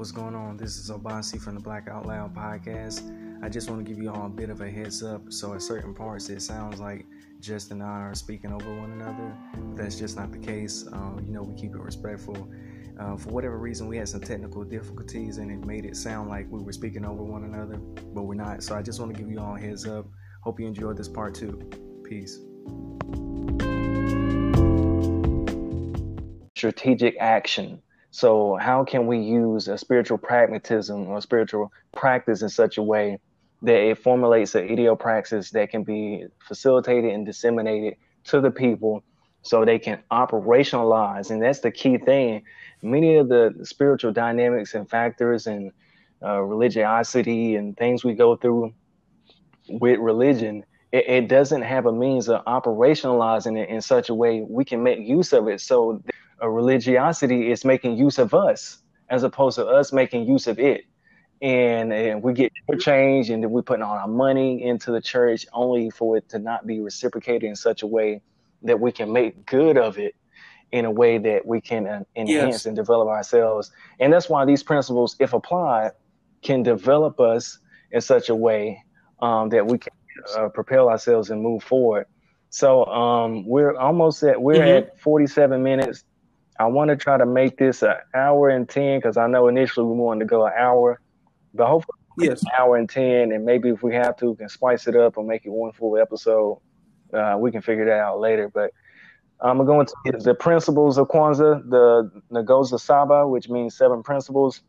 What's going on? This is Obasi from the Black Out Loud podcast. I just want to give you all a bit of a heads up. So, at certain parts, it sounds like Justin and I are speaking over one another. That's just not the case. Um, you know, we keep it respectful. Uh, for whatever reason, we had some technical difficulties and it made it sound like we were speaking over one another, but we're not. So, I just want to give you all a heads up. Hope you enjoyed this part too. Peace. Strategic action so, how can we use a spiritual pragmatism or spiritual practice in such a way that it formulates an idiopraxis that can be facilitated and disseminated to the people so they can operationalize? And that's the key thing. Many of the spiritual dynamics and factors and uh, religiosity and things we go through with religion, it, doesn't have a means of operationalizing it in such a way we can make use of it. So, a religiosity is making use of us as opposed to us making use of it. And, and we get change and then we're putting all our money into the church only for it to not be reciprocated in such a way that we can make good of it in a way that we can uh, enhance yes. and develop ourselves. And that's why these principles, if applied, can develop us in such a way um, that we can uh, propel ourselves and move forward. So um, we're almost at we're mm-hmm. at 47 minutes. I want to try to make this an hour and 10 because I know initially we wanted to go an hour, but hopefully yes. an hour and 10. And maybe if we have to, we can spice it up and make it one full episode. Uh, we can figure that out later. But I'm going to go into the principles of Kwanzaa, the Nguzo Saba, which means seven principles.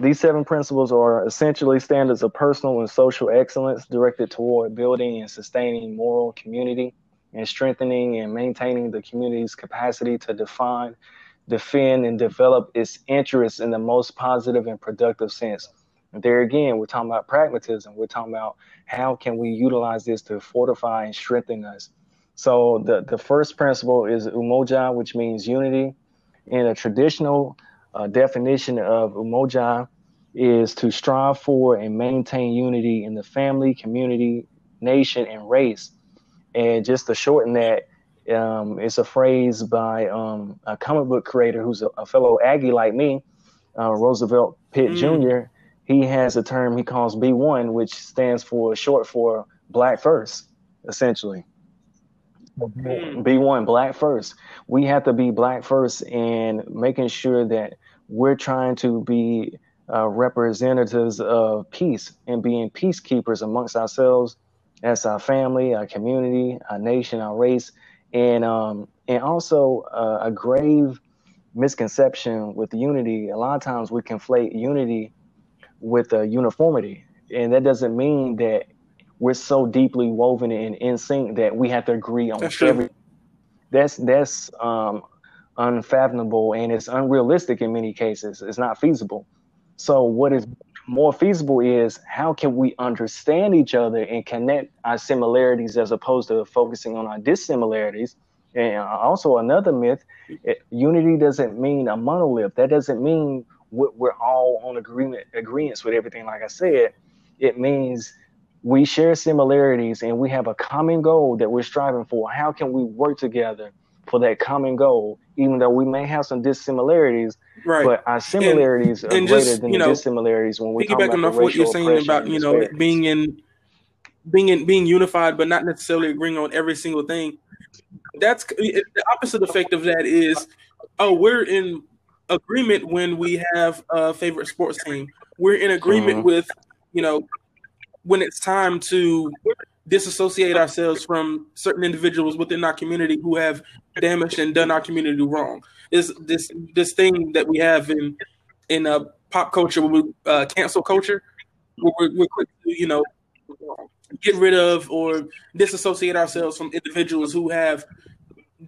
These seven principles are essentially standards of personal and social excellence directed toward building and sustaining moral community and strengthening and maintaining the community's capacity to define, defend, and develop its interests in the most positive and productive sense. And there again, we're talking about pragmatism. We're talking about how can we utilize this to fortify and strengthen us. So the, the first principle is umoja, which means unity. In a traditional uh, definition of umoja is to strive for and maintain unity in the family, community, nation, and race and just to shorten that, um, it's a phrase by um, a comic book creator who's a, a fellow Aggie like me, uh, Roosevelt Pitt mm. Jr. He has a term he calls B1, which stands for short for Black First, essentially. Mm. B1, Black First. We have to be Black first in making sure that we're trying to be uh, representatives of peace and being peacekeepers amongst ourselves that's our family, our community, our nation, our race, and um, and also uh, a grave misconception with unity. A lot of times we conflate unity with uh, uniformity, and that doesn't mean that we're so deeply woven and in sync that we have to agree on that's every. That's that's um, unfathomable and it's unrealistic in many cases. It's not feasible. So what is more feasible is how can we understand each other and connect our similarities as opposed to focusing on our dissimilarities. And uh, also another myth, it, unity doesn't mean a monolith. That doesn't mean we're all on agreement agreements with everything. Like I said, it means we share similarities and we have a common goal that we're striving for. How can we work together for that common goal, even though we may have some dissimilarities, right. but our similarities and, are and greater just, than the know, dissimilarities when we talk about off what you're saying about you know being in being in being unified, but not necessarily agreeing on every single thing. That's the opposite effect of that is, oh, we're in agreement when we have a favorite sports team. We're in agreement mm-hmm. with, you know, when it's time to disassociate ourselves from certain individuals within our community who have damaged and done our community wrong. Is this this thing that we have in in uh, pop culture, where we uh, cancel culture, where we're, we're quick to you know get rid of or disassociate ourselves from individuals who have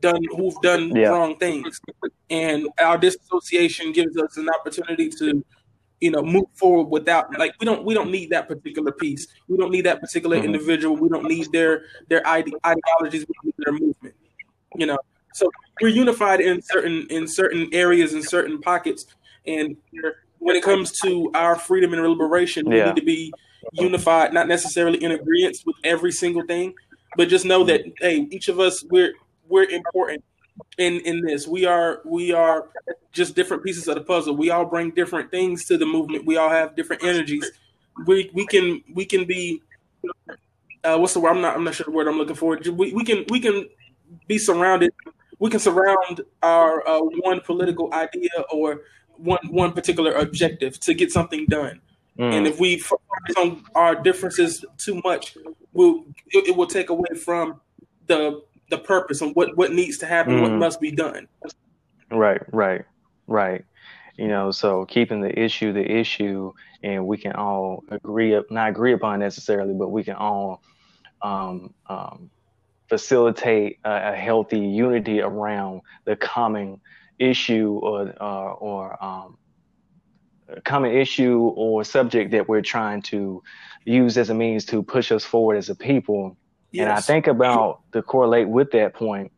done who've done yeah. wrong things, and our disassociation gives us an opportunity to you know move forward without like we don't we don't need that particular piece. We don't need that particular mm-hmm. individual. We don't need their their ide- ideologies. We need their movement you know? So we're unified in certain in certain areas in certain pockets. And when it comes to our freedom and liberation yeah. we need to be unified not necessarily in agreement with every single thing but just know that hey each of us we're we're important in in this. We are we are just different pieces of the puzzle. We all bring different things to the movement. We all have different energies. We we can we can be uh, what's the word? I'm not I'm not sure the word I'm looking for. We we can we can be surrounded. We can surround our uh, one political idea or one one particular objective to get something done. Mm. And if we focus on our differences too much, we'll it, it will take away from the the purpose and what what needs to happen, mm. what must be done. Right, right, right. You know, so keeping the issue the issue, and we can all agree not agree upon necessarily, but we can all um, um, facilitate a, a, healthy unity around the common issue or uh, or um, common issue or subject that we're trying to use as a means to push us forward as a people. Yes. And I think about to correlate with that point.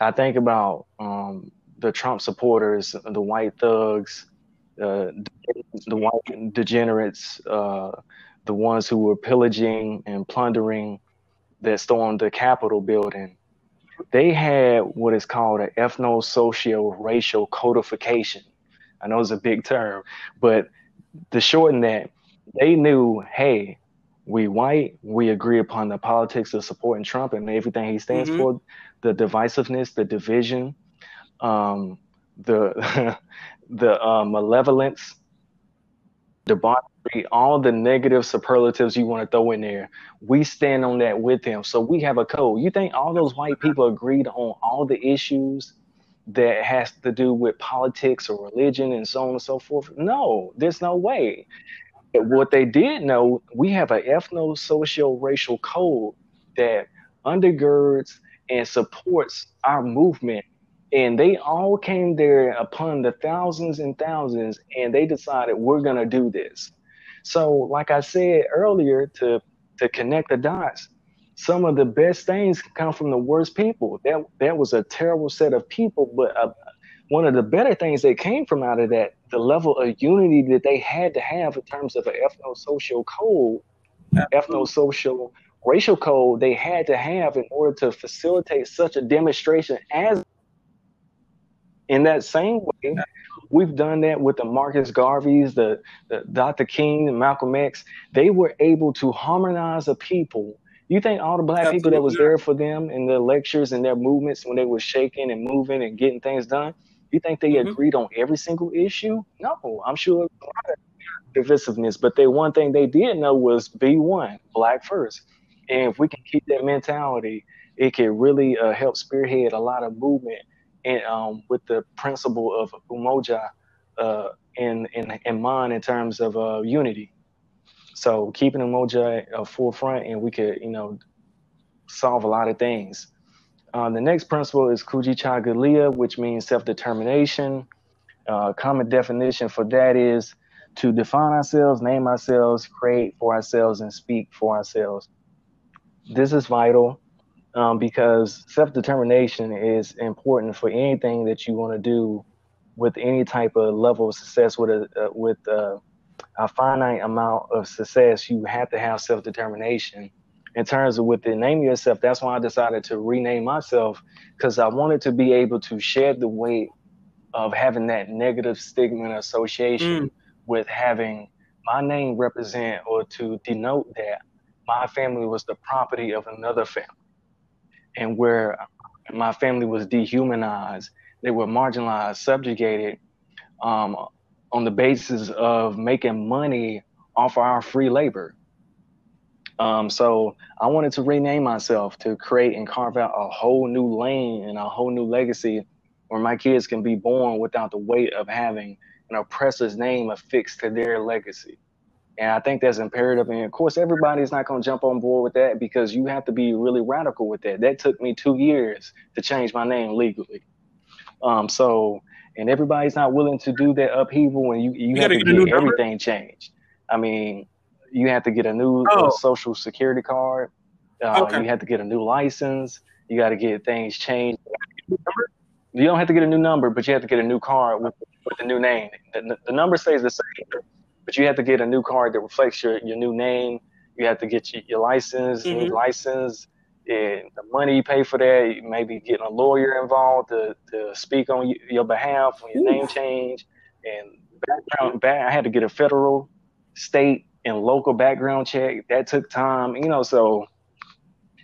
I think about um, the Trump supporters, the white thugs, uh, the white degenerates, uh, the ones who were pillaging and plundering that stormed the Capitol building. They had what is called an ethno-social racial codification I know it's a big term, but to shorten that, they knew, hey, we white, we agree upon the politics of supporting Trump and everything he stands mm-hmm. for, the divisiveness, the division, um, the the uh, malevolence, debauchery, all the negative superlatives you want to throw in there. We stand on that with him. So we have a code. You think all those white people agreed on all the issues that has to do with politics or religion and so on and so forth. No, there's no way. What they did know, we have an ethno social racial code that undergirds and supports our movement. And they all came there upon the thousands and thousands, and they decided we're going to do this. So, like I said earlier, to, to connect the dots, some of the best things come from the worst people. That that was a terrible set of people, but uh, one of the better things that came from out of that, the level of unity that they had to have in terms of an ethno-social code, ethno-social racial code they had to have in order to facilitate such a demonstration as in that same way we've done that with the marcus garveys the, the dr king and malcolm x. They were able to harmonize a people. You think all the black Absolutely. people that was there for them in the lectures and their movements when they were shaking and moving and getting things done, you think they mm-hmm. agreed on every single issue? No, I'm sure a lot of divisiveness, but the one thing they did know was be one, black first. And if we can keep that mentality, it can really uh, help spearhead a lot of movement and um, with the principle of umoja uh, in, in, in mind in terms of uh, unity. So keeping Umoja a forefront, and we could, you know, solve a lot of things. Uh, the next principle is Kujichagulia, which means self-determination. Uh, common definition for that is to define ourselves, name ourselves, create for ourselves, and speak for ourselves. This is vital um, because self-determination is important for anything that you want to do with any type of level of success with a uh, with uh, a finite amount of success, you have to have self determination. In terms of with the name yourself, that's why I decided to rename myself because I wanted to be able to shed the weight of having that negative stigma and association mm. with having my name represent or to denote that my family was the property of another family. And where my family was dehumanized, they were marginalized, subjugated, um, on the basis of making money off our free labor. Um, so I wanted to rename myself to create and carve out a whole new lane and a whole new legacy where my kids can be born without the weight of having an oppressor's name affixed to their legacy. And I think that's imperative. And of course, everybody's not going to jump on board with that because you have to be really radical with that. That took me two years to change my name legally. Um, so and everybody's not willing to do that upheaval when you you, you have to get, get everything changed. I mean, you have to get a new oh. uh, social security card. Uh, okay. You have to get a new license. You got to get things changed. You don't have to get a new number, but you have to get a new card with, with the new name. The, the number stays the same, but you have to get a new card that reflects your, your new name. You have to get your, your license, mm-hmm. new license, and the money you pay for that, maybe getting a lawyer involved to, to speak on your behalf when your Ooh. name change, and background. Back, I had to get a federal, state, and local background check. That took time, you know. So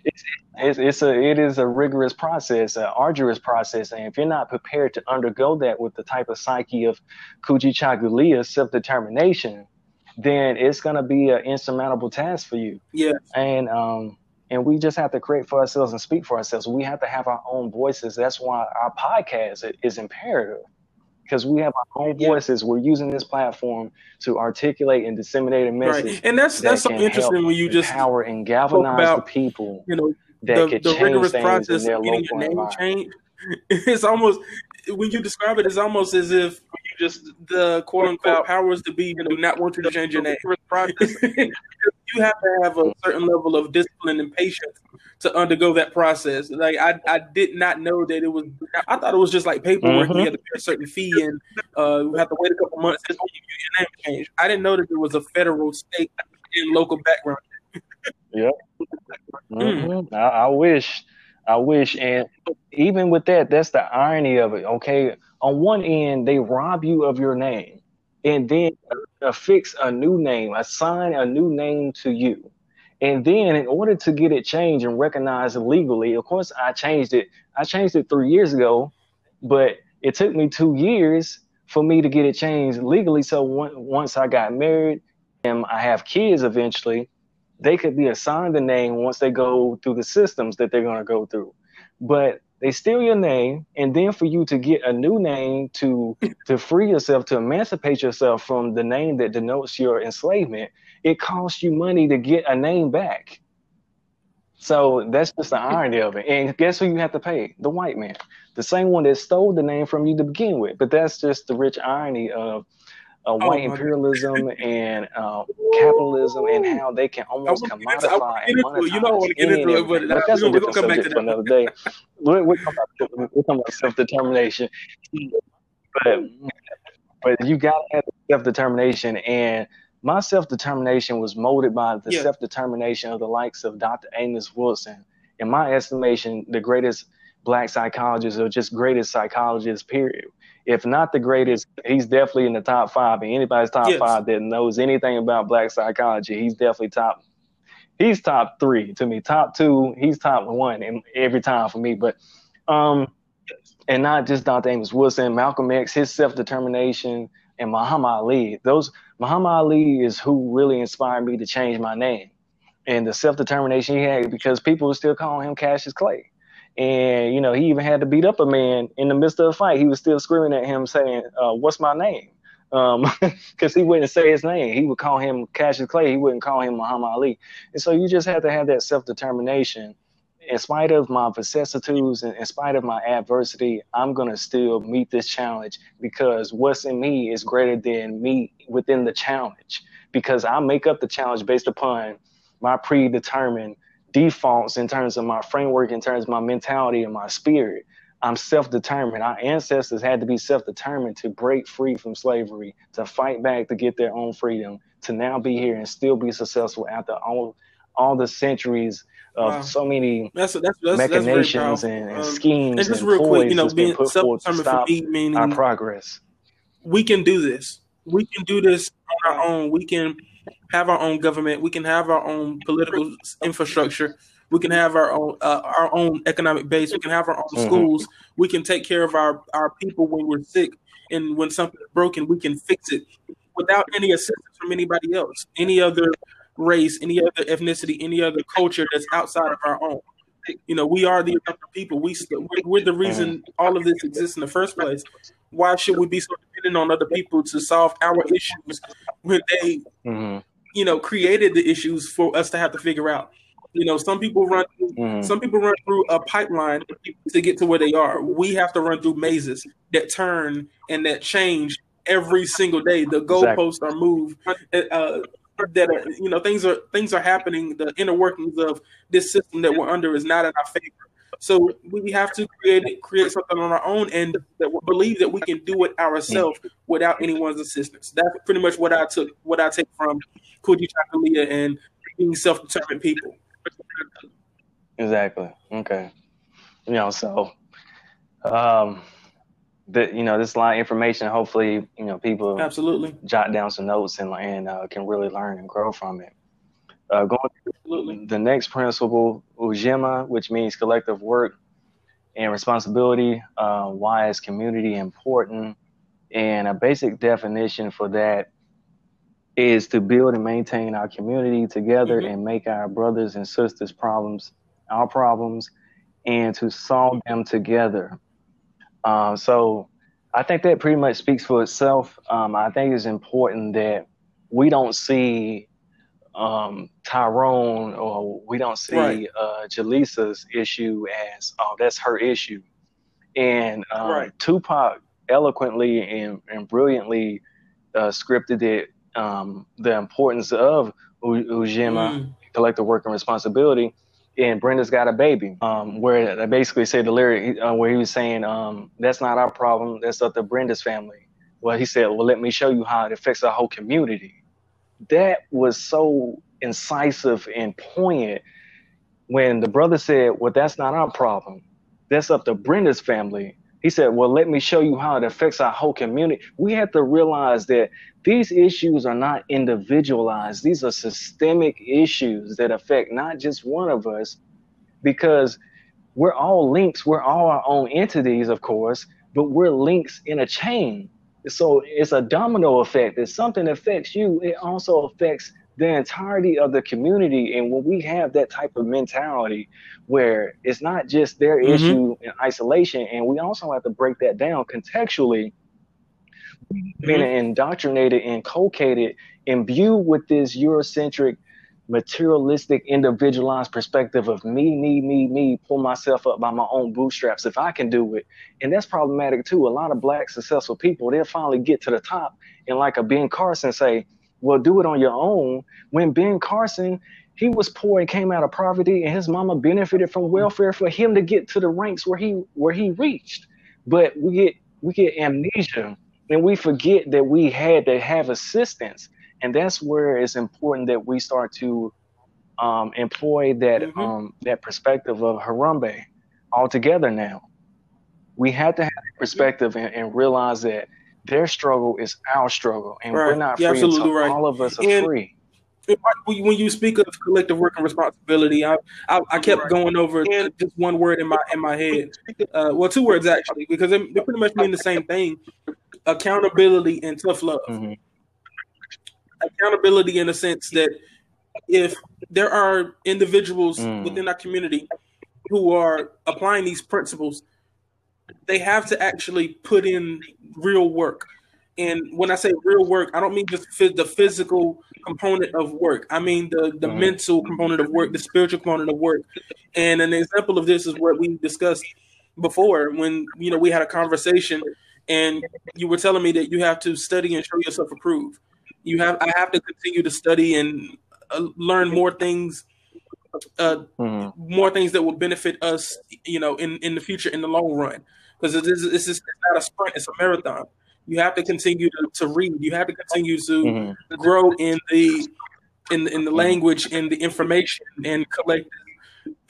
it's, it's, it's a it is a rigorous process, an arduous process, and if you're not prepared to undergo that with the type of psyche of Kujichagulia, self determination, then it's going to be an insurmountable task for you. Yeah, and um, and we just have to create for ourselves and speak for ourselves. We have to have our own voices. That's why our podcast is imperative because we have our own voices. Yeah. We're using this platform to articulate and disseminate a message. Right. And that's that's that so interesting when you just empower and galvanize about, the people. You know, that the, the rigorous process of getting your name changed. It's almost when you describe it, it's almost as if just the quote unquote powers to be and do not want you to change your name. you have to have a certain level of discipline and patience to undergo that process. Like I, I did not know that it was. I thought it was just like paperwork. Mm-hmm. You had to pay a certain fee and uh, you have to wait a couple months and you get your name changed. I didn't know that there was a federal, state, and local background. yep. Mm-hmm. mm-hmm. I, I wish. I wish, and even with that, that's the irony of it. Okay, on one end, they rob you of your name, and then affix a new name, assign a new name to you. And then in order to get it changed and recognized legally, of course I changed it. I changed it three years ago, but it took me two years for me to get it changed legally. So once I got married and I have kids eventually, they could be assigned a name once they go through the systems that they're going to go through. But they steal your name, and then for you to get a new name to to free yourself, to emancipate yourself from the name that denotes your enslavement, it costs you money to get a name back. So that's just the irony of it. And guess who you have to pay? The white man, the same one that stole the name from you to begin with. But that's just the rich irony of uh, white oh, imperialism and uh, capitalism and how they can almost commodify and monetize. You don't want to get into it, but uh, that's a different subject for another day. We're, we're, talking about, we're talking about self determination, but but you got to have self determination and my self determination was molded by the yeah. self determination of the likes of Dr. Amos Wilson. In my estimation, the greatest black psychologist or just greatest psychologist, period. If not the greatest, he's definitely in the top five. And anybody's top yes. five that knows anything about black psychology, he's definitely top. He's top three to me. Top two, he's top one in every time for me. But um, and not just Dr. Amos Wilson, Malcolm X, his self determination, and Muhammad Ali. Those Muhammad Ali is who really inspired me to change my name and the self determination he had because people were still calling him Cassius Clay. And, you know, he even had to beat up a man in the midst of a fight. He was still screaming at him saying, uh, What's my name? Because um, he wouldn't say his name. He would call him Cassius Clay. He wouldn't call him Muhammad Ali. And so you just have to have that self determination in spite of my vicissitudes and in spite of my adversity, I'm going to still meet this challenge because what's in me is greater than me within the challenge. Because I make up the challenge based upon my predetermined defaults in terms of my framework, in terms of my mentality and my spirit. I'm self determined. Our ancestors had to be self determined to break free from slavery, to fight back to get their own freedom, to now be here and still be successful after all, all the centuries of wow. so many that's, that's, that's, machinations and, and um, schemes and, just and real quick, you know, being self-determined for me, meaning our progress. We can do this. We can do this on our own. We can have our own government. We can have our own political infrastructure. We can have our own uh, our own economic base. We can have our own mm-hmm. schools. We can take care of our our people when we're sick and when something's broken. We can fix it without any assistance from anybody else, any other race, any other ethnicity, any other culture that's outside of our own. You know, we are the people. We we're the reason all of this exists in the first place. Why should we be so dependent on other people to solve our issues when they, mm-hmm. You know, created the issues for us to have to figure out? You know, some people run mm-hmm. some people run through a pipeline to get to where they are. We have to run through mazes that turn and that change every single day. The goalposts exactly. are moved. Uh, that are you know things are things are happening. The inner workings of this system that we're under is not in our favor. So we have to create create something on our own and that we believe that we can do it ourselves without anyone's assistance. That's pretty much what I took what I take from Kujichagulia and being self determined people. Exactly. Okay. You know, so um the you know, this lot of information. Hopefully, you know, people absolutely jot down some notes and and uh, can really learn and grow from it. Uh, going absolutely. the next principle, Ujima, which means collective work and responsibility. Uh, why is community important? And a basic definition for that is to build and maintain our community together mm-hmm. and make our brothers and sisters' problems our problems and to solve them together. Um, so I think that pretty much speaks for itself. Um, I think it's important that we don't see um, Tyrone or we don't see right. uh, Jaleesa's issue as, oh, that's her issue. And um, right. Tupac eloquently and, and brilliantly uh, scripted it um, the importance of U- Ujima, mm. collective work and responsibility. And Brenda's got a baby, um, where they basically say the lyric uh, where he was saying, um, "That's not our problem. That's up to Brenda's family." Well, he said, "Well, let me show you how it affects our whole community." That was so incisive and poignant when the brother said, "Well, that's not our problem. That's up to Brenda's family." He said, Well, let me show you how it affects our whole community. We have to realize that these issues are not individualized, these are systemic issues that affect not just one of us, because we're all links, we're all our own entities, of course, but we're links in a chain. So it's a domino effect. If something affects you, it also affects the entirety of the community. And when we have that type of mentality where it's not just their mm-hmm. issue in isolation, and we also have to break that down contextually, mm-hmm. being indoctrinated, inculcated, imbued with this Eurocentric, materialistic, individualized perspective of me, me, me, me, pull myself up by my own bootstraps if I can do it. And that's problematic too. A lot of black successful people, they'll finally get to the top and like a Ben Carson say, well, do it on your own. When Ben Carson, he was poor and came out of poverty, and his mama benefited from welfare for him to get to the ranks where he where he reached. But we get we get amnesia, and we forget that we had to have assistance, and that's where it's important that we start to um, employ that mm-hmm. um, that perspective of Harambee altogether. Now, we have to have perspective and, and realize that their struggle is our struggle, and right. we're not free until right. all of us are and free. When you speak of collective work and responsibility, I I, I kept going over just one word in my in my head. Uh, well, two words actually, because they, they, pretty much mean the same thing: accountability and tough love. Mm-hmm. Accountability in a sense that if there are individuals mm. within our community who are applying these principles they have to actually put in real work. And when I say real work, I don't mean just the physical component of work. I mean the the mm-hmm. mental component of work, the spiritual component of work. And an example of this is what we discussed before when you know we had a conversation and you were telling me that you have to study and show yourself approved. You have I have to continue to study and uh, learn more things uh, mm-hmm. more things that will benefit us, you know, in, in the future, in the long run because it is it's, it's not a sprint; it's a marathon. You have to continue to, to read. You have to continue to mm-hmm. grow in the in in the language and the information and collect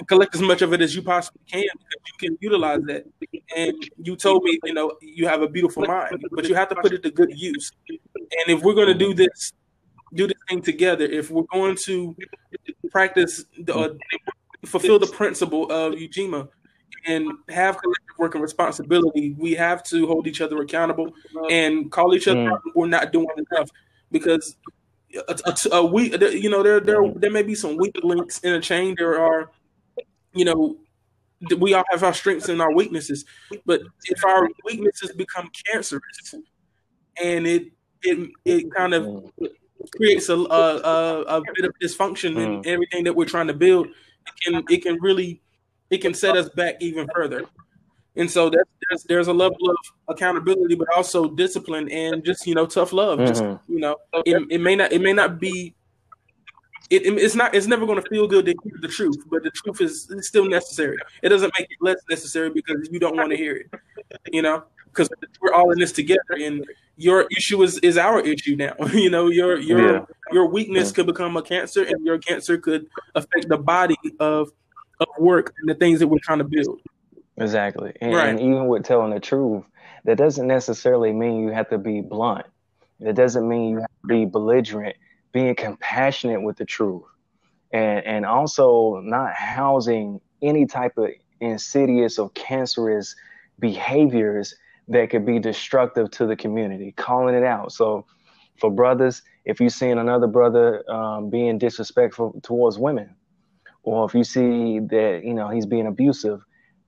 collect as much of it as you possibly can because you can utilize that. And you told me, you know, you have a beautiful mind, but you have to put it to good use. And if we're going to do this, do this thing together, if we're going to practice, the, uh, fulfill the principle of Ujima, and have collective work and responsibility, we have to hold each other accountable and call each other mm. we're not doing enough because a, a, a we you know there there there may be some weak links in a chain. There are you know we all have our strengths and our weaknesses, but if our weaknesses become cancerous and it it it kind of mm. creates a a, a bit of dysfunction mm. in everything that we're trying to build, it can it can really it can set us back even further. And so there's, there's, there's a level of accountability, but also discipline and just you know tough love. Mm-hmm. Just you know, it, it may not it may not be it, it's not it's never going to feel good to hear the truth, but the truth is still necessary. It doesn't make it less necessary because you don't want to hear it, you know, because we're all in this together, and your issue is is our issue now. you know, your your yeah. your weakness yeah. could become a cancer, and your cancer could affect the body of of work and the things that we're trying to build. Exactly. And, right. and even with telling the truth, that doesn't necessarily mean you have to be blunt. It doesn't mean you have to be belligerent. Being compassionate with the truth, and and also not housing any type of insidious or cancerous behaviors that could be destructive to the community. Calling it out. So, for brothers, if you're seeing another brother um, being disrespectful towards women, or if you see that you know he's being abusive,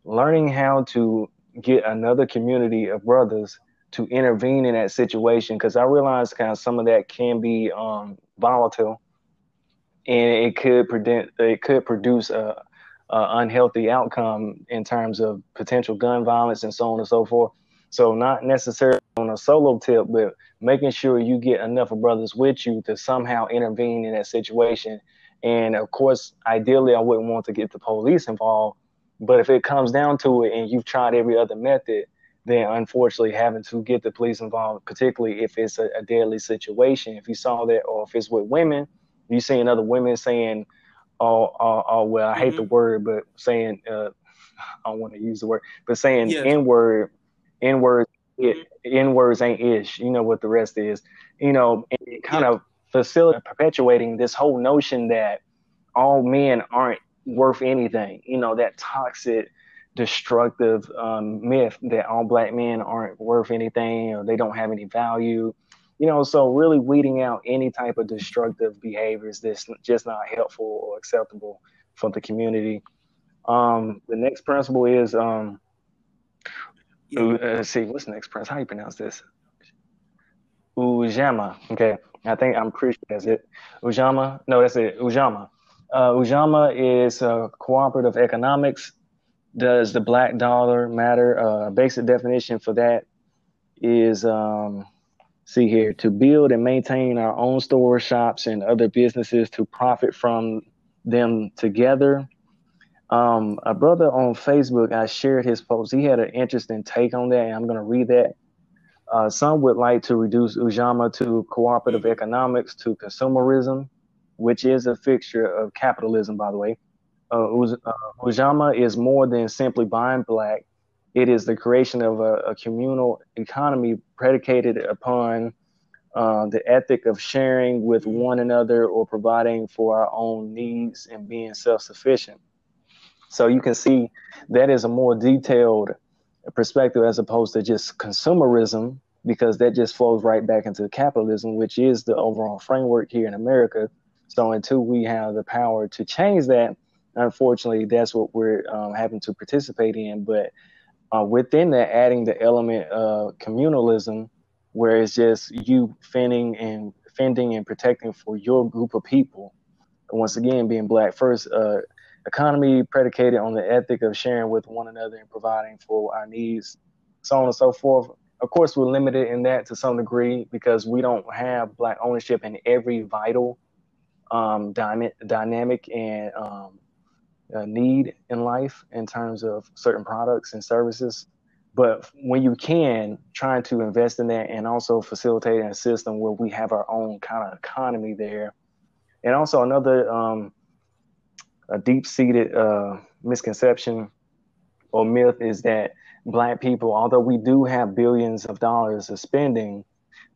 learning how to get another community of brothers to intervene in that situation because I realize kind of some of that can be um, volatile, and it could predict it could produce a, a, unhealthy outcome in terms of potential gun violence and so on and so forth. So not necessarily on a solo tip, but making sure you get enough of brothers with you to somehow intervene in that situation. And of course, ideally, I wouldn't want to get the police involved but if it comes down to it and you've tried every other method, then unfortunately having to get the police involved, particularly if it's a, a deadly situation. If you saw that, or if it's with women, you seeing other women saying, "Oh, oh, oh well, I hate mm-hmm. the word, but saying, uh, I don't want to use the word, but saying yes. N word, N words, mm-hmm. N words ain't ish. You know what the rest is. You know, and kind of facilitating, perpetuating this whole notion that all men aren't worth anything. You know, that toxic, destructive um, myth that all black men aren't worth anything or they don't have any value. You know, so really weeding out any type of destructive behaviors that's just not helpful or acceptable for the community. Um, the next principle is um, uh, see, what's next principle? How you pronounce this? Ujamaa. Okay, I think I'm pretty sure that's it. Ujamaa. No, that's it. Ujamaa. Uh, Ujamaa is uh, cooperative economics. Does the black dollar matter? Uh, basic definition for that is um, see here to build and maintain our own stores, shops, and other businesses to profit from them together. Um, a brother on Facebook, I shared his post. He had an interesting take on that, and I'm going to read that. Uh, some would like to reduce Ujamaa to cooperative economics to consumerism which is a fixture of capitalism, by the way. Uh, Ujamaa uh, is more than simply buying black. It is the creation of a, a communal economy predicated upon uh, the ethic of sharing with one another or providing for our own needs and being self sufficient. So you can see that is a more detailed perspective as opposed to just consumerism, because that just flows right back into capitalism, which is the overall framework here in America so until we have the power to change that, unfortunately, that's what we're um, having to participate in. But uh, within that, adding the element of communalism, where it's just you fending and fending and protecting for your group of people. Once again, being black first, uh, economy predicated on the ethic of sharing with one another and providing for our needs, so on and so forth. Of course, we're limited in that to some degree because we don't have black ownership in every vital um, dyna- dynamic and um, need in life in terms of certain products and services. But when you can, trying to invest in that and also facilitating a system where we have our own kind of economy there. And also another um, a deep-seated uh, misconception or myth is that black people, although we do have billions of dollars of spending,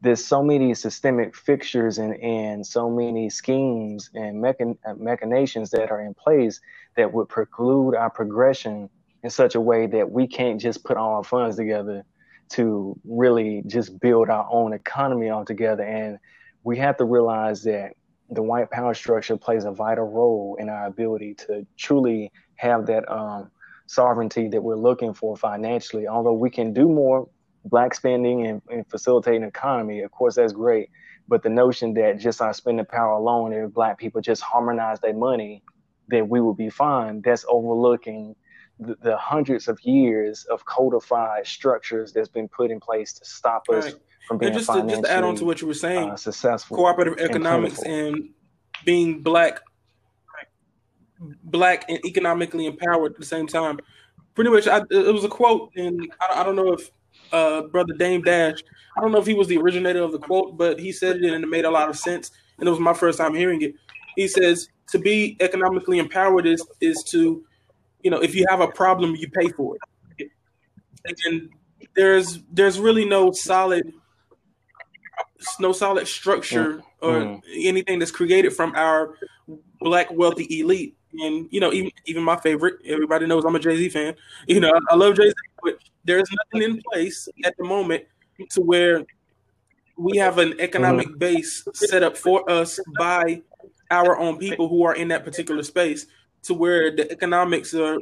there's so many systemic fixtures and, and so many schemes and mechan- uh, machinations that are in place that would preclude our progression in such a way that we can't just put all our funds together to really just build our own economy altogether. And we have to realize that the white power structure plays a vital role in our ability to truly have that um, sovereignty that we're looking for financially. Although we can do more black spending and, and facilitating economy, of course, that's great. But the notion that just our spending power alone, if black people just harmonize their money, that we will be fine, that's overlooking the, the, hundreds of years of codified structures that's been put in place to stop us. From being and just to, just to add on to what you were saying, uh, successful, cooperative economics and, and being black, black and economically empowered at the same time. Pretty much, I, it was a quote, and I, I don't know if uh, brother Dame Dash. I don't know if he was the originator of the quote, but he said it and it made a lot of sense. And it was my first time hearing it. He says, "To be economically empowered is is to you know, if you have a problem, you pay for it. And there's there's really no solid no solid structure or mm. anything that's created from our black wealthy elite. And you know, even even my favorite, everybody knows I'm a Jay Z fan. You know, I, I love Jay Z, but there's nothing in place at the moment to where we have an economic mm. base set up for us by our own people who are in that particular space to where the economics are,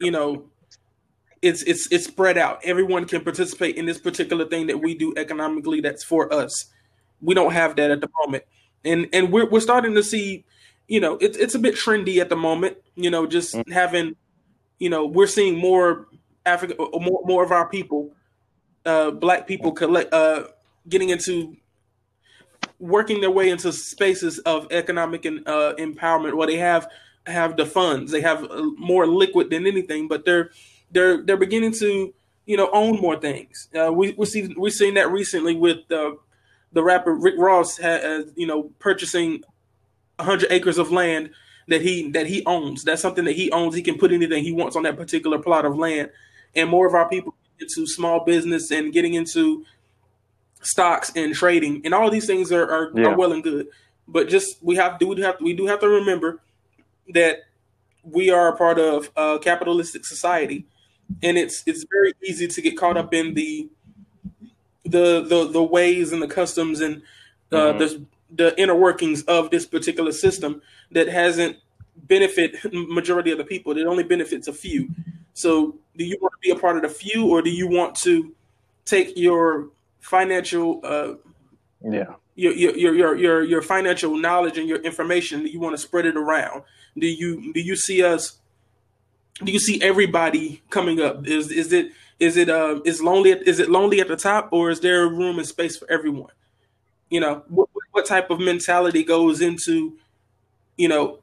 you know, it's it's it's spread out. Everyone can participate in this particular thing that we do economically that's for us. We don't have that at the moment. And and we're we're starting to see, you know, it's it's a bit trendy at the moment, you know, just mm-hmm. having, you know, we're seeing more Africa more more of our people, uh black people collect uh getting into working their way into spaces of economic and uh, empowerment where they have have the funds, they have uh, more liquid than anything, but they're they're they're beginning to you know own more things. Uh, we we see we've seen that recently with uh, the rapper Rick Ross, uh, you know, purchasing hundred acres of land that he that he owns. That's something that he owns. He can put anything he wants on that particular plot of land. And more of our people into small business and getting into stocks and trading and all these things are, are, yeah. are well and good. But just we have do we have we do have to remember that we are a part of a capitalistic society, and it's it's very easy to get caught up in the the the, the ways and the customs and uh, mm-hmm. the the inner workings of this particular system that hasn't benefit majority of the people. It only benefits a few. So, do you want to be a part of the few, or do you want to take your financial uh, yeah your, your your your your financial knowledge and your information that you want to spread it around do you do you see us do you see everybody coming up? Is is it is it uh is lonely is it lonely at the top or is there room and space for everyone? You know what, what type of mentality goes into you know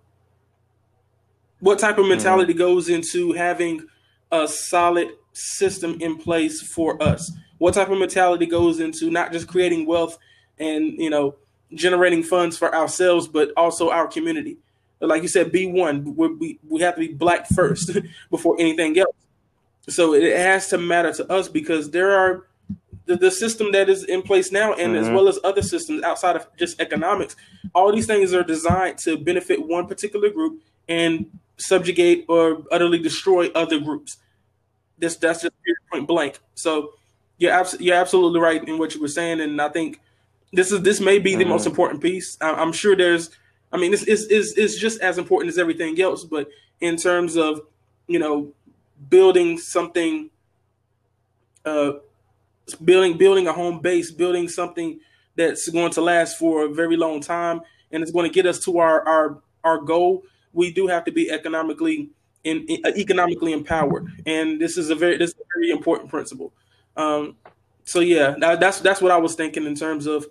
what type of mentality mm-hmm. goes into having a solid system in place for us? What type of mentality goes into not just creating wealth and you know generating funds for ourselves but also our community like you said be one we, we have to be black first before anything else so it has to matter to us because there are the, the system that is in place now and mm-hmm. as well as other systems outside of just economics all these things are designed to benefit one particular group and subjugate or utterly destroy other groups this that's just point blank so you're abs- you're absolutely right in what you were saying, and I think this is this may be the mm-hmm. most important piece. I- am sure there's, I mean, this is is is just as important as everything else, but in terms of you know building something, uh, building building a home base, building something that's going to last for a very long time, and it's going to get us to our our our goal. We do have to be economically in, in economically empowered, and this is a very this is a very important principle. Um, so yeah, that, that's that's what I was thinking in terms of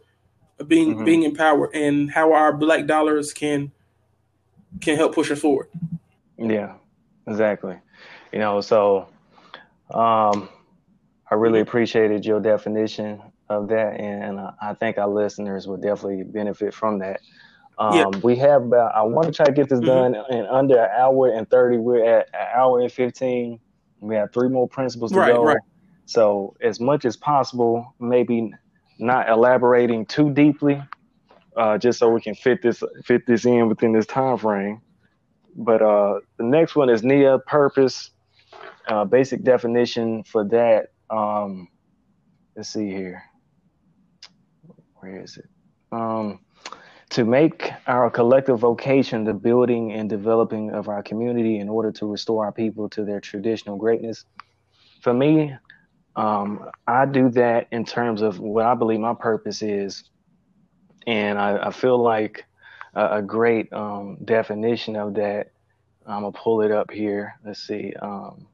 being mm-hmm. being empowered and how our black dollars can can help push us forward. Yeah, exactly. You know, so um, I really mm-hmm. appreciated your definition of that, and I think our listeners would definitely benefit from that. Um, yeah. We have about, I want to try to get this mm-hmm. done in under an hour and 30. We're at an hour and 15. We have three more principles to right, go. Right. So, as much as possible, maybe not elaborating too deeply, uh, just so we can fit this fit this in within this time frame. But uh, the next one is Nia purpose. Uh, basic definition for that. Um, let's see here. Where is it? Um, to make our collective vocation the building and developing of our community in order to restore our people to their traditional greatness. For me, um, I do that in terms of what I believe my purpose is, and I, I feel like a, a great um, definition of that. I'm gonna pull it up here. Let's see. Um,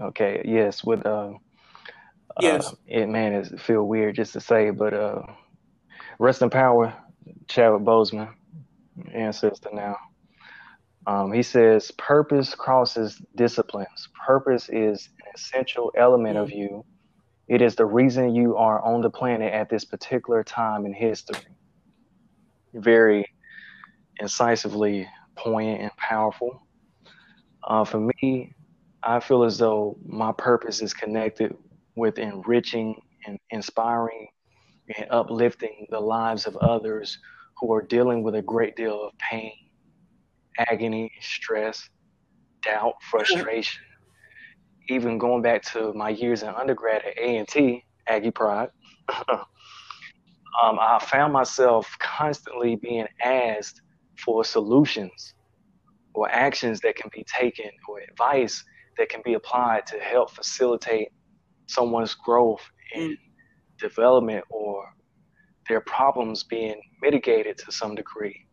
okay, yes, with uh, yes, uh, it man, it feel weird just to say, but uh, rest in power, Chadwick Boseman, ancestor now. Um, he says purpose crosses disciplines. Purpose is an essential element of you. It is the reason you are on the planet at this particular time in history. Very incisively poignant and powerful. Uh, for me, I feel as though my purpose is connected with enriching and inspiring and uplifting the lives of others who are dealing with a great deal of pain, agony, stress, doubt, frustration. Even going back to my years in undergrad at A&T, Aggie Pride, um, I found myself constantly being asked for solutions or actions that can be taken or advice that can be applied to help facilitate someone's growth and mm. development or their problems being mitigated to some degree.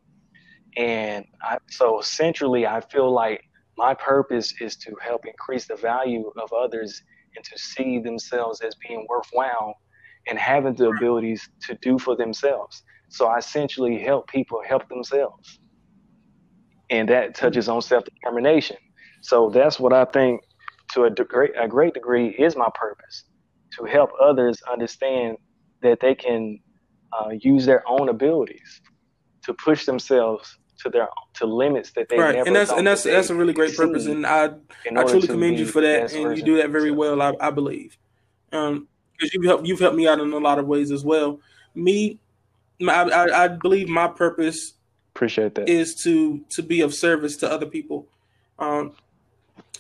And I, so centrally, I feel like my purpose is to help increase the value of others and to see themselves as being worthwhile and having the abilities to do for themselves. So I essentially help people help themselves. And that touches on self determination. So that's what I think to a, degree, a great degree is my purpose to help others understand that they can uh, use their own abilities to push themselves to their to limits that they right. never and that's and that's that's a really great purpose, and I I truly commend you for that, and you do that very well. I, I believe, um, because you've helped you've helped me out in a lot of ways as well. Me, I, I, I believe my purpose appreciate that is to to be of service to other people. Um,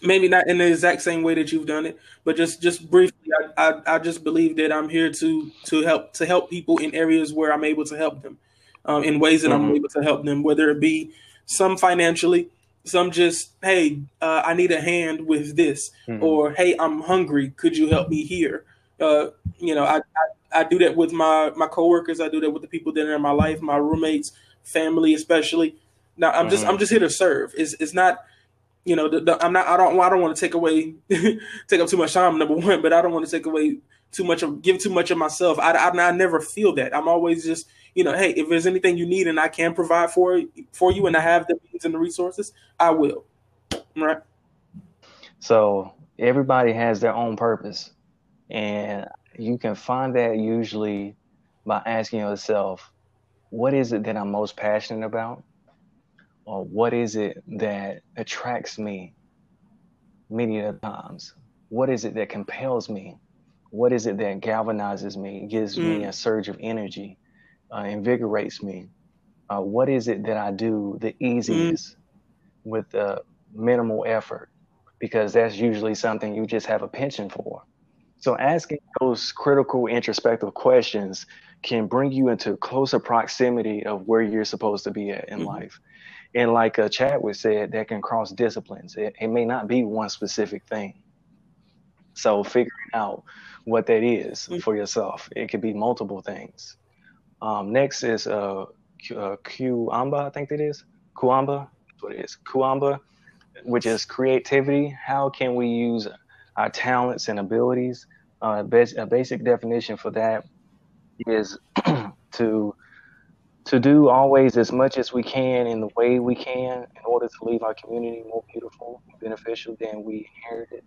maybe not in the exact same way that you've done it, but just just briefly, I, I, I just believe that I'm here to to help to help people in areas where I'm able to help them, um, in ways that mm-hmm. I'm able to help them, whether it be some financially, some just hey, uh, I need a hand with this, mm-hmm. or hey, I'm hungry, could you help me here? Uh, you know, I, I I do that with my my coworkers. I do that with the people that are in my life, my roommates, family, especially. Now I'm mm-hmm. just I'm just here to serve. It's it's not you know, the, the, I'm not. I don't. I don't want to take away, take up too much time. Number one, but I don't want to take away too much of, give too much of myself. I, I, I never feel that. I'm always just, you know, hey, if there's anything you need and I can provide for for you, and I have the means and the resources, I will. Right. So everybody has their own purpose, and you can find that usually by asking yourself, what is it that I'm most passionate about? or what is it that attracts me many of the times? What is it that compels me? What is it that galvanizes me, gives mm. me a surge of energy, uh, invigorates me? Uh, what is it that I do the easiest mm. with the minimal effort? Because that's usually something you just have a penchant for. So asking those critical introspective questions can bring you into closer proximity of where you're supposed to be at in mm-hmm. life. And like uh, Chadwick said, that can cross disciplines. It, it may not be one specific thing. So figuring out what that is mm-hmm. for yourself, it could be multiple things. Um, next is uh, uh, Kuumba, I think it is. Kuumba, what it is. Kuumba, which is creativity. How can we use our talents and abilities? Uh, a basic definition for that is to to do always as much as we can in the way we can in order to leave our community more beautiful and beneficial than we inherited.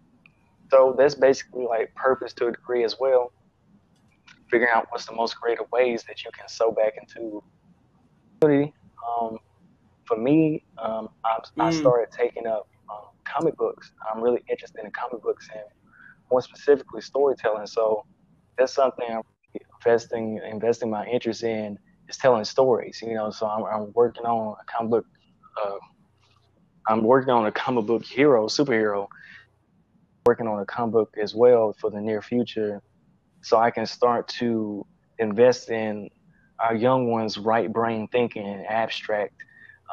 So that's basically like purpose to a degree as well. Figuring out what's the most creative ways that you can sew back into community. Um, for me, um, I, mm. I, started taking up um, comic books. I'm really interested in comic books and more specifically storytelling. So that's something I'm investing investing my interest in is telling stories, you know. So I'm, I'm working on a comic book. Uh, I'm working on a comic book hero, superhero. Working on a comic book as well for the near future, so I can start to invest in our young ones' right brain thinking and abstract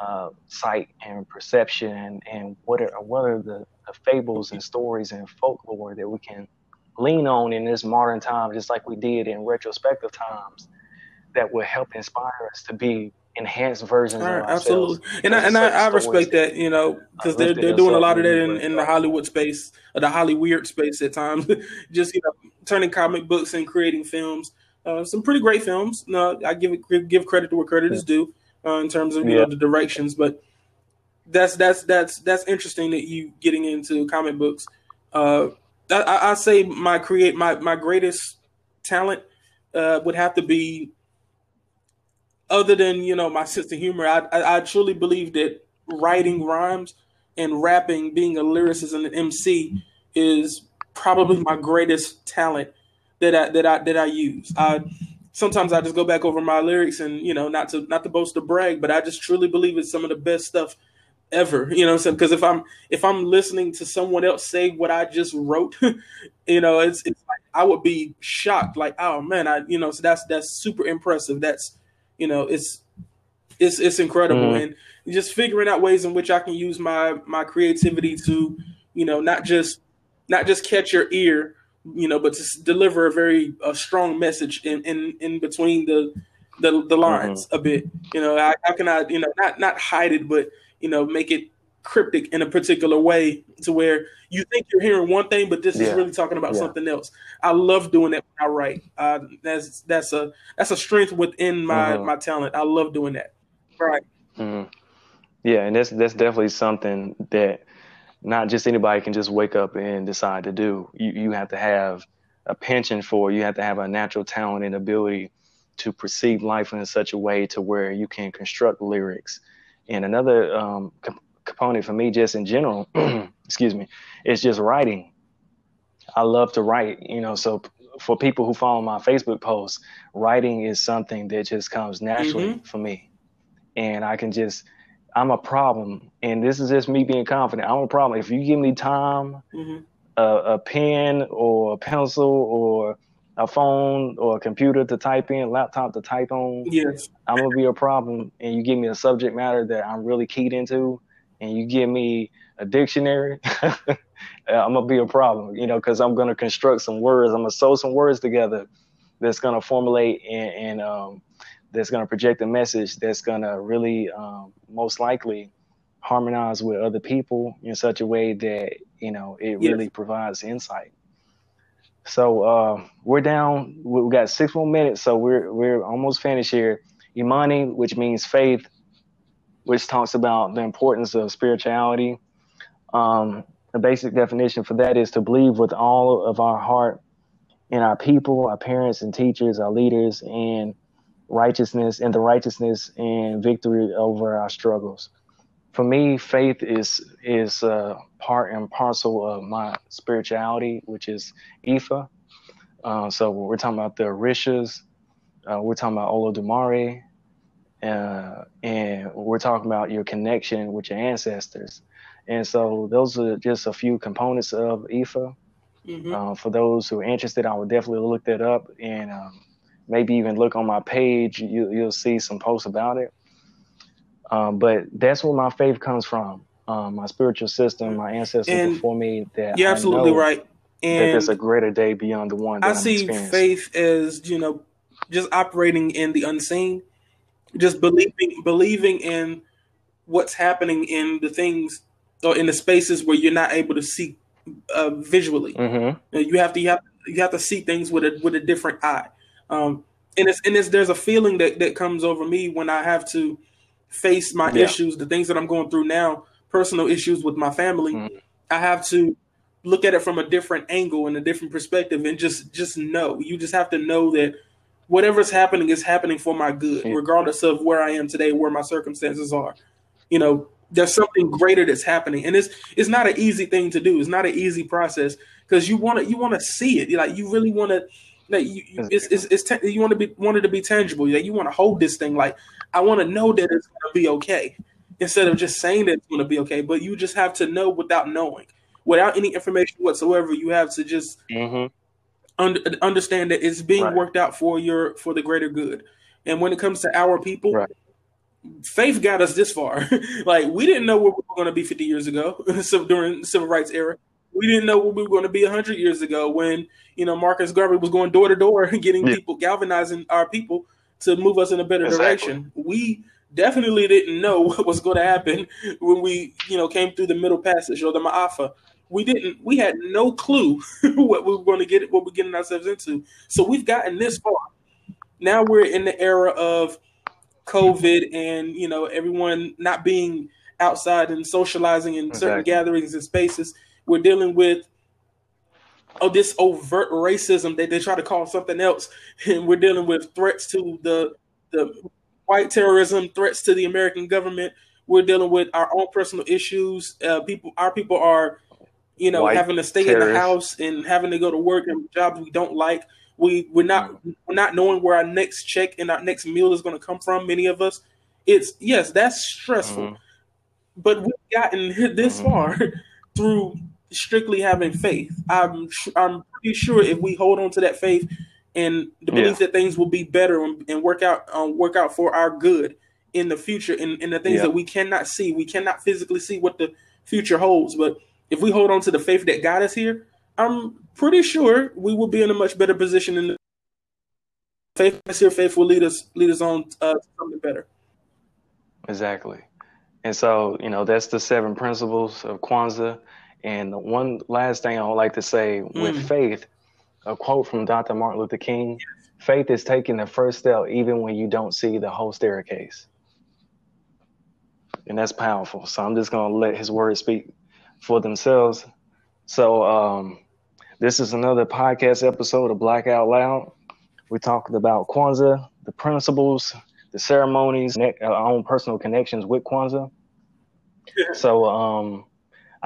uh, sight and perception, and, and what are what are the, the fables and stories and folklore that we can lean on in this modern time, just like we did in retrospective times that will help inspire us to be enhanced versions right, of ourselves. Absolutely, and I, and I, I respect that, you know, because they're they're doing a lot of that in, in the Hollywood space, or the Hollyweird space at times. Just you know, turning comic books and creating films. Uh, some pretty great films. No, I give it give credit to where credit is due uh, in terms of you yeah. know the directions, but that's that's that's that's interesting that you getting into comic books. Uh, I, I say my create my my greatest talent uh, would have to be other than you know my sense of humor, I, I, I truly believe that writing rhymes and rapping, being a lyricist and an MC is probably my greatest talent that I that I that I use. I sometimes I just go back over my lyrics and you know not to not to boast or brag, but I just truly believe it's some of the best stuff ever. You know I'm saying? Because if I'm if I'm listening to someone else say what I just wrote, you know, it's it's like I would be shocked. Like, oh man, I you know, so that's that's super impressive. That's you know, it's it's it's incredible, mm. and just figuring out ways in which I can use my my creativity to, you know, not just not just catch your ear, you know, but to deliver a very a strong message in in in between the the, the lines mm-hmm. a bit. You know, how, how can I, you know, not not hide it, but you know, make it cryptic in a particular way to where you think you're hearing one thing, but this yeah. is really talking about yeah. something else. I love doing that when I write. Uh, that's that's a that's a strength within my mm-hmm. my talent. I love doing that. Right. Mm-hmm. Yeah, and that's that's definitely something that not just anybody can just wake up and decide to do. You you have to have a penchant for. You have to have a natural talent and ability to perceive life in such a way to where you can construct lyrics and another um, comp- component for me, just in general, excuse me, is just writing. I love to write, you know. So for people who follow my Facebook posts, writing is something that just comes naturally mm-hmm. for me, and I can just. I'm a problem, and this is just me being confident. I'm a problem. If you give me time, mm-hmm. a, a pen or a pencil or a phone or a computer to type in, laptop to type on, yes, I'm gonna be a problem. And you give me a subject matter that I'm really keyed into, and you give me a dictionary, I'm gonna be a problem. You know, because I'm gonna construct some words. I'm gonna sew some words together that's gonna formulate and, and um, that's gonna project a message that's gonna really um, most likely harmonize with other people in such a way that you know it yes. really provides insight. So uh, we're down. We got six more minutes, so we're we're almost finished here. Imani, which means faith, which talks about the importance of spirituality. Um, the basic definition for that is to believe with all of our heart in our people, our parents and teachers, our leaders, and righteousness and the righteousness and victory over our struggles. For me, faith is is uh, part and parcel of my spirituality, which is Ifa. Uh, so we're talking about the Orishas, uh, we're talking about Olodumare, uh, and we're talking about your connection with your ancestors. And so those are just a few components of Ifa. Mm-hmm. Uh, for those who are interested, I would definitely look that up and um, maybe even look on my page. You, will see some posts about it. Um, but that's where my faith comes from um, my spiritual system, my ancestors and before me. That you're absolutely right. And that there's a greater day beyond the one. I see faith as you know, just operating in the unseen, just believing believing in what's happening in the things or in the spaces where you're not able to see uh, visually. Mm-hmm. You have to you have you have to see things with a with a different eye. Um, and it's and it's there's a feeling that that comes over me when I have to face my yeah. issues, the things that I'm going through now personal issues with my family, mm-hmm. I have to look at it from a different angle and a different perspective and just just know. You just have to know that whatever's happening is happening for my good, mm-hmm. regardless of where I am today, where my circumstances are. You know, there's something greater that's happening, and it's it's not an easy thing to do. It's not an easy process because you want to you want to see it. Like you really want to. Like you, it's, it's, it's te- you want to be wanted to be tangible. Like you want to hold this thing. Like I want to know that it's going to be okay instead of just saying that it's going to be okay. But you just have to know without knowing, without any information whatsoever. You have to just mm-hmm. under, understand that it's being right. worked out for your for the greater good. And when it comes to our people, right. faith got us this far. like we didn't know where we were going to be 50 years ago, so during the civil rights era. We didn't know where we were going to be 100 years ago when you know Marcus Garvey was going door to door getting yeah. people galvanizing our people to move us in a better exactly. direction. We definitely didn't know what was going to happen when we, you know, came through the middle passage or the Ma'afa. We didn't. We had no clue what we were going to get, what we're getting ourselves into. So we've gotten this far. Now we're in the era of COVID and you know everyone not being outside and socializing in exactly. certain gatherings and spaces. We're dealing with oh this overt racism that they try to call something else, and we're dealing with threats to the the white terrorism, threats to the American government. we're dealing with our own personal issues. Uh, people, our people are, you know, White having to stay terrorists. in the house and having to go to work and jobs we don't like. We we're not mm. we're not knowing where our next check and our next meal is going to come from. Many of us, it's yes, that's stressful, mm-hmm. but we've gotten this mm-hmm. far through strictly having faith. I'm I'm pretty sure if we hold on to that faith and the belief yeah. that things will be better and, work out um, work out for our good in the future and, and the things yeah. that we cannot see, we cannot physically see what the future holds. But if we hold on to the faith that got us here, I'm pretty sure we will be in a much better position. In the faith here, faith will lead us lead us on uh, to something better. Exactly. And so, you know, that's the seven principles of Kwanzaa. And one last thing I would like to say mm. with faith, a quote from Dr. Martin Luther King faith is taking the first step even when you don't see the whole staircase. And that's powerful. So I'm just going to let his words speak for themselves. So, um, this is another podcast episode of Black Out Loud. We talked about Kwanzaa, the principles, the ceremonies, our own personal connections with Kwanzaa. so, um,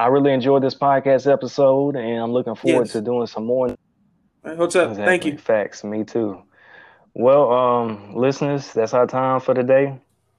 I really enjoyed this podcast episode, and I'm looking forward yes. to doing some more. what's up? Exactly. Thank you. Facts. Me too. Well, um, listeners, that's our time for today.